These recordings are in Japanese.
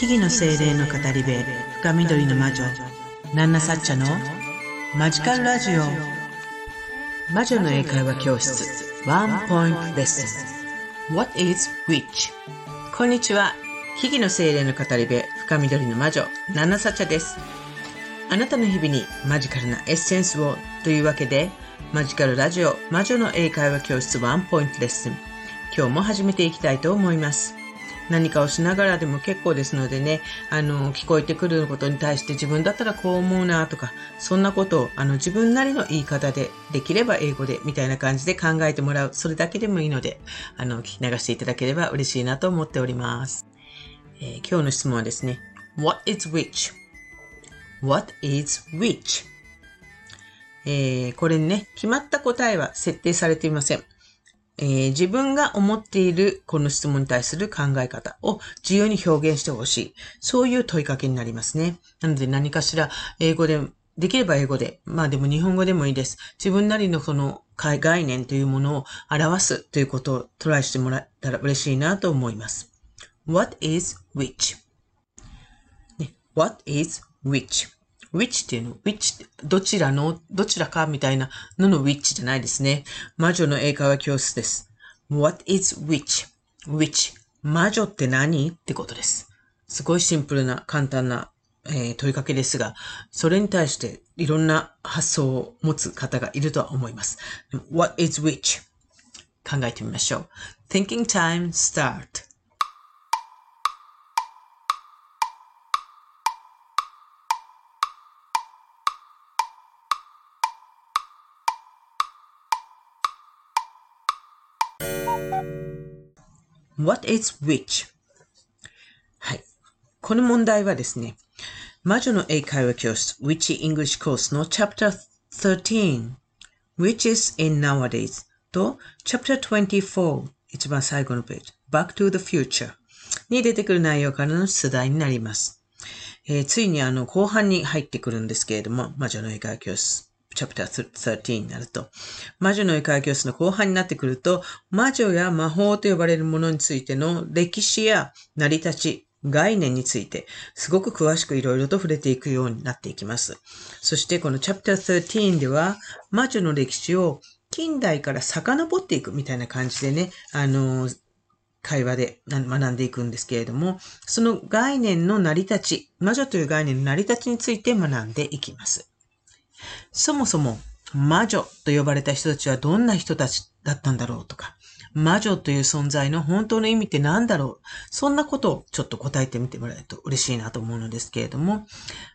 木々の精霊の語り部深緑の魔女ナンナサッチャのマジカルラジオ。魔女の英会話教室ワンポイントレッスン。What is witch? こんにちは。木々の精霊の語り部深緑の魔女ナンナサッチャです。あなたの日々にマジカルなエッセンスをというわけでマジカルラジオ魔女の英会話教室ワンポイントレッスン。今日も始めていきたいと思います。何かをしながらでも結構ですのでね、あの、聞こえてくることに対して自分だったらこう思うなとか、そんなことをあの自分なりの言い方で、できれば英語でみたいな感じで考えてもらう。それだけでもいいので、あの、聞き流していただければ嬉しいなと思っております。えー、今日の質問はですね、What is which?What is which? えー、これにね、決まった答えは設定されていません。えー、自分が思っているこの質問に対する考え方を自由に表現してほしい。そういう問いかけになりますね。なので何かしら英語で、できれば英語で、まあでも日本語でもいいです。自分なりのその概念というものを表すということをトライしてもらったら嬉しいなと思います。What is which?What is which? Which っていうの、which どちらの、どちらかみたいなのの which じゃないですね。魔女の英会話教室です。What is which?which 魔女って何？ってことです。すごいシンプルな簡単な、えー、問いかけですが、それに対していろんな発想を持つ方がいるとは思います。What is which? 考えてみましょう。Thinking time start. What is which? はい。この問題はですね、魔女の英会話教室 Which English Course の Chapter 13 Witches in Nowadays と Chapter 24一番最後のページ Back to the Future に出てくる内容からの出題になります。えー、ついにあの後半に入ってくるんですけれども、魔女の英会話教室チャプター13になると、魔女の英会教室の後半になってくると、魔女や魔法と呼ばれるものについての歴史や成り立ち、概念について、すごく詳しくいろいろと触れていくようになっていきます。そしてこのチャプター13では、魔女の歴史を近代から遡っていくみたいな感じでね、あの、会話で学んでいくんですけれども、その概念の成り立ち、魔女という概念の成り立ちについて学んでいきます。そもそも魔女と呼ばれた人たちはどんな人たちだったんだろうとか、魔女という存在の本当の意味って何だろうそんなことをちょっと答えてみてもらえると嬉しいなと思うのですけれども、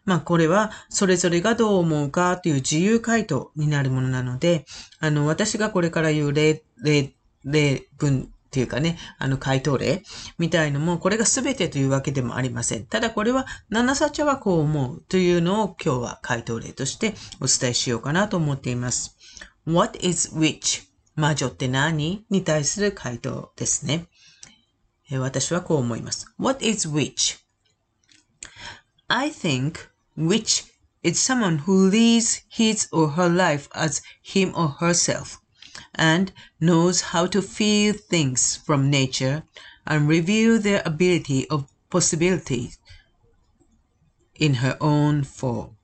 まあこれはそれぞれがどう思うかという自由回答になるものなので、あの私がこれから言う例、例、例文っていうかね、あの回答例みたいのも、これが全てというわけでもありません。ただこれは、七サチャはこう思うというのを今日は回答例としてお伝えしようかなと思っています。What is which? 魔女って何に対する回答ですね。私はこう思います。What is which? I think which is someone who leads his or her life as him or herself. and knows how to feel things from nature and reveal their ability of possibilities in her own form.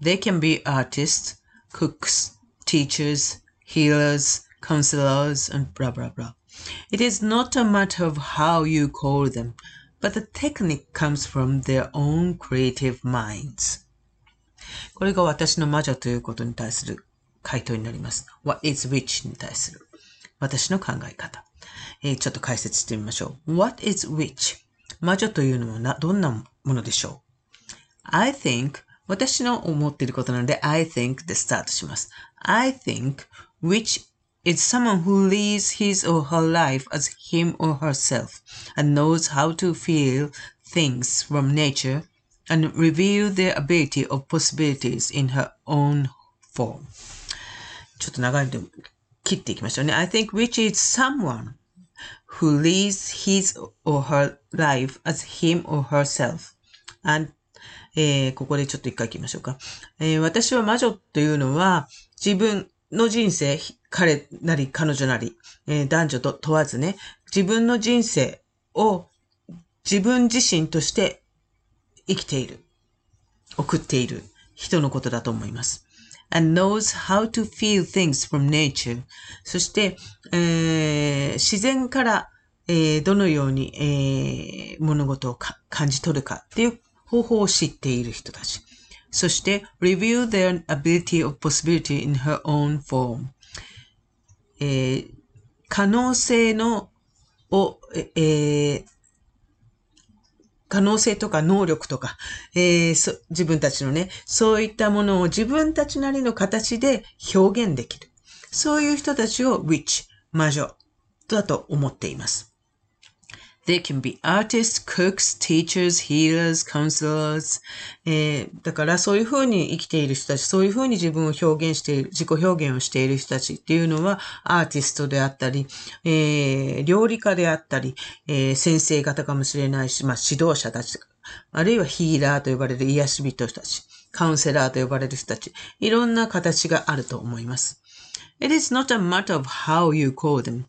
They can be artists, cooks, teachers, healers, counselors, and blah blah blah. It is not a matter of how you call them, but the technique comes from their own creative minds. これが私の魔女ということに対する 回答になります。What is which に対する私の考え方。えー、ちょっと解説してみましょう。What is which? 魔女というのはなどんなものでしょう ?I think 私の思っていることなので I think でスタートします。I think which is someone who leads his or her life as him or herself and knows how to feel things from nature and reveal their ability of possibilities in her own form. ちょっと長いので切っていきましょうね。I think which is someone who leads his or her life as him or herself. And えー、ここでちょっと一回切りましょうか。えー、私は魔女というのは自分の人生、彼なり彼女なり、えー、男女と問わずね、自分の人生を自分自身として生きている、送っている人のことだと思います。And knows how to feel things from nature. そして、えー、自然から、えー、どのように、えー、物事を感じ取るかっていう方法を知っている人たち。そして、review their ability of possibility in her own form。えー、可能性の、を、えー、可能性とか能力とか、えー、自分たちのね、そういったものを自分たちなりの形で表現できる。そういう人たちを witch、魔女だと思っています。They can be artists, cooks, teachers, healers, counselors. えー、だからそういうふうに生きている人たち、そういうふうに自分を表現している、自己表現をしている人たちっていうのはアーティストであったり、えー、料理家であったり、えー、先生方かもしれないし、まあ指導者たち、あるいはヒーラーと呼ばれる癒し人たち、カウンセラーと呼ばれる人たち、いろんな形があると思います。It is not a matter of how you call them.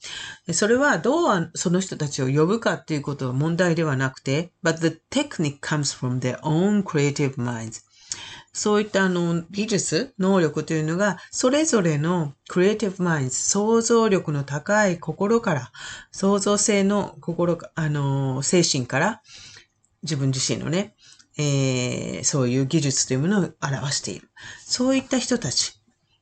それはどうその人たちを呼ぶかっていうことは問題ではなくて、but the technique comes from their own creative minds. そういったあの技術、能力というのが、それぞれの creative minds、想像力の高い心から、創造性の心、あの、精神から、自分自身のね、えー、そういう技術というものを表している。そういった人たち。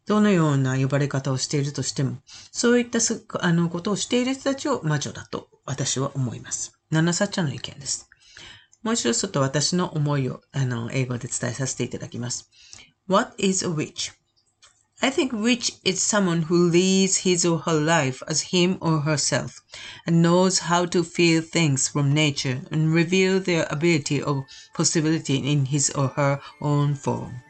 どのような呼ばれ方をしているとしても、そういったあのことをしている人たちを魔女だと私は思います。ナナサッチャの意見です。もう一度ちょっと私の思いをあの英語で伝えさせていただきます。What is a witch? I think witch is someone who leads his or her life as him or herself and knows how to feel things from nature and reveal their ability or possibility in his or her own form.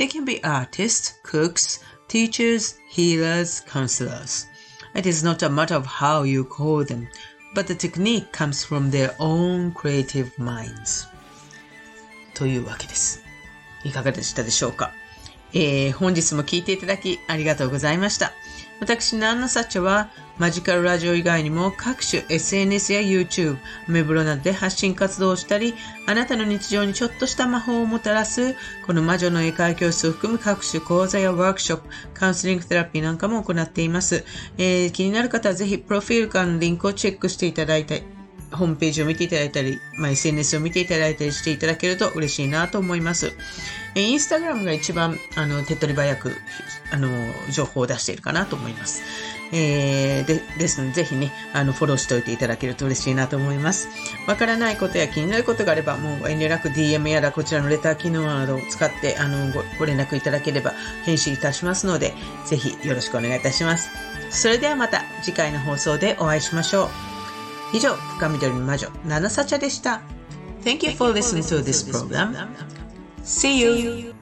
They can be artists, cooks, teachers, healers, counselors. It is not a matter of how you call them, but the technique comes from their own creative minds. というわけです。いかがでしたでしょうか、えー、本日も聞いていただきありがとうございました。 私、ナンナサッチャは、マジカルラジオ以外にも各種 SNS や YouTube、メブロなどで発信活動をしたり、あなたの日常にちょっとした魔法をもたらす、この魔女の英会教室を含む各種講座やワークショップ、カウンセリングテラピーなんかも行っています。えー、気になる方はぜひ、プロフィールからのリンクをチェックしていただいて、ホームページを見ていただいたり、まあ、SNS を見ていただいたりしていただけると嬉しいなと思います。えインスタグラムが一番、あの、手っ取り早く、あの、情報を出しているかなと思います。えー、で、ですので、ぜひね、あの、フォローしておいていただけると嬉しいなと思います。わからないことや気になることがあれば、もう遠慮なく DM やらこちらのレター機能などを使って、あのご、ご連絡いただければ返信いたしますので、ぜひよろしくお願いいたします。それではまた次回の放送でお会いしましょう。以上、深緑の魔女、ナナサチャでした。Thank you for listening to this program. See you!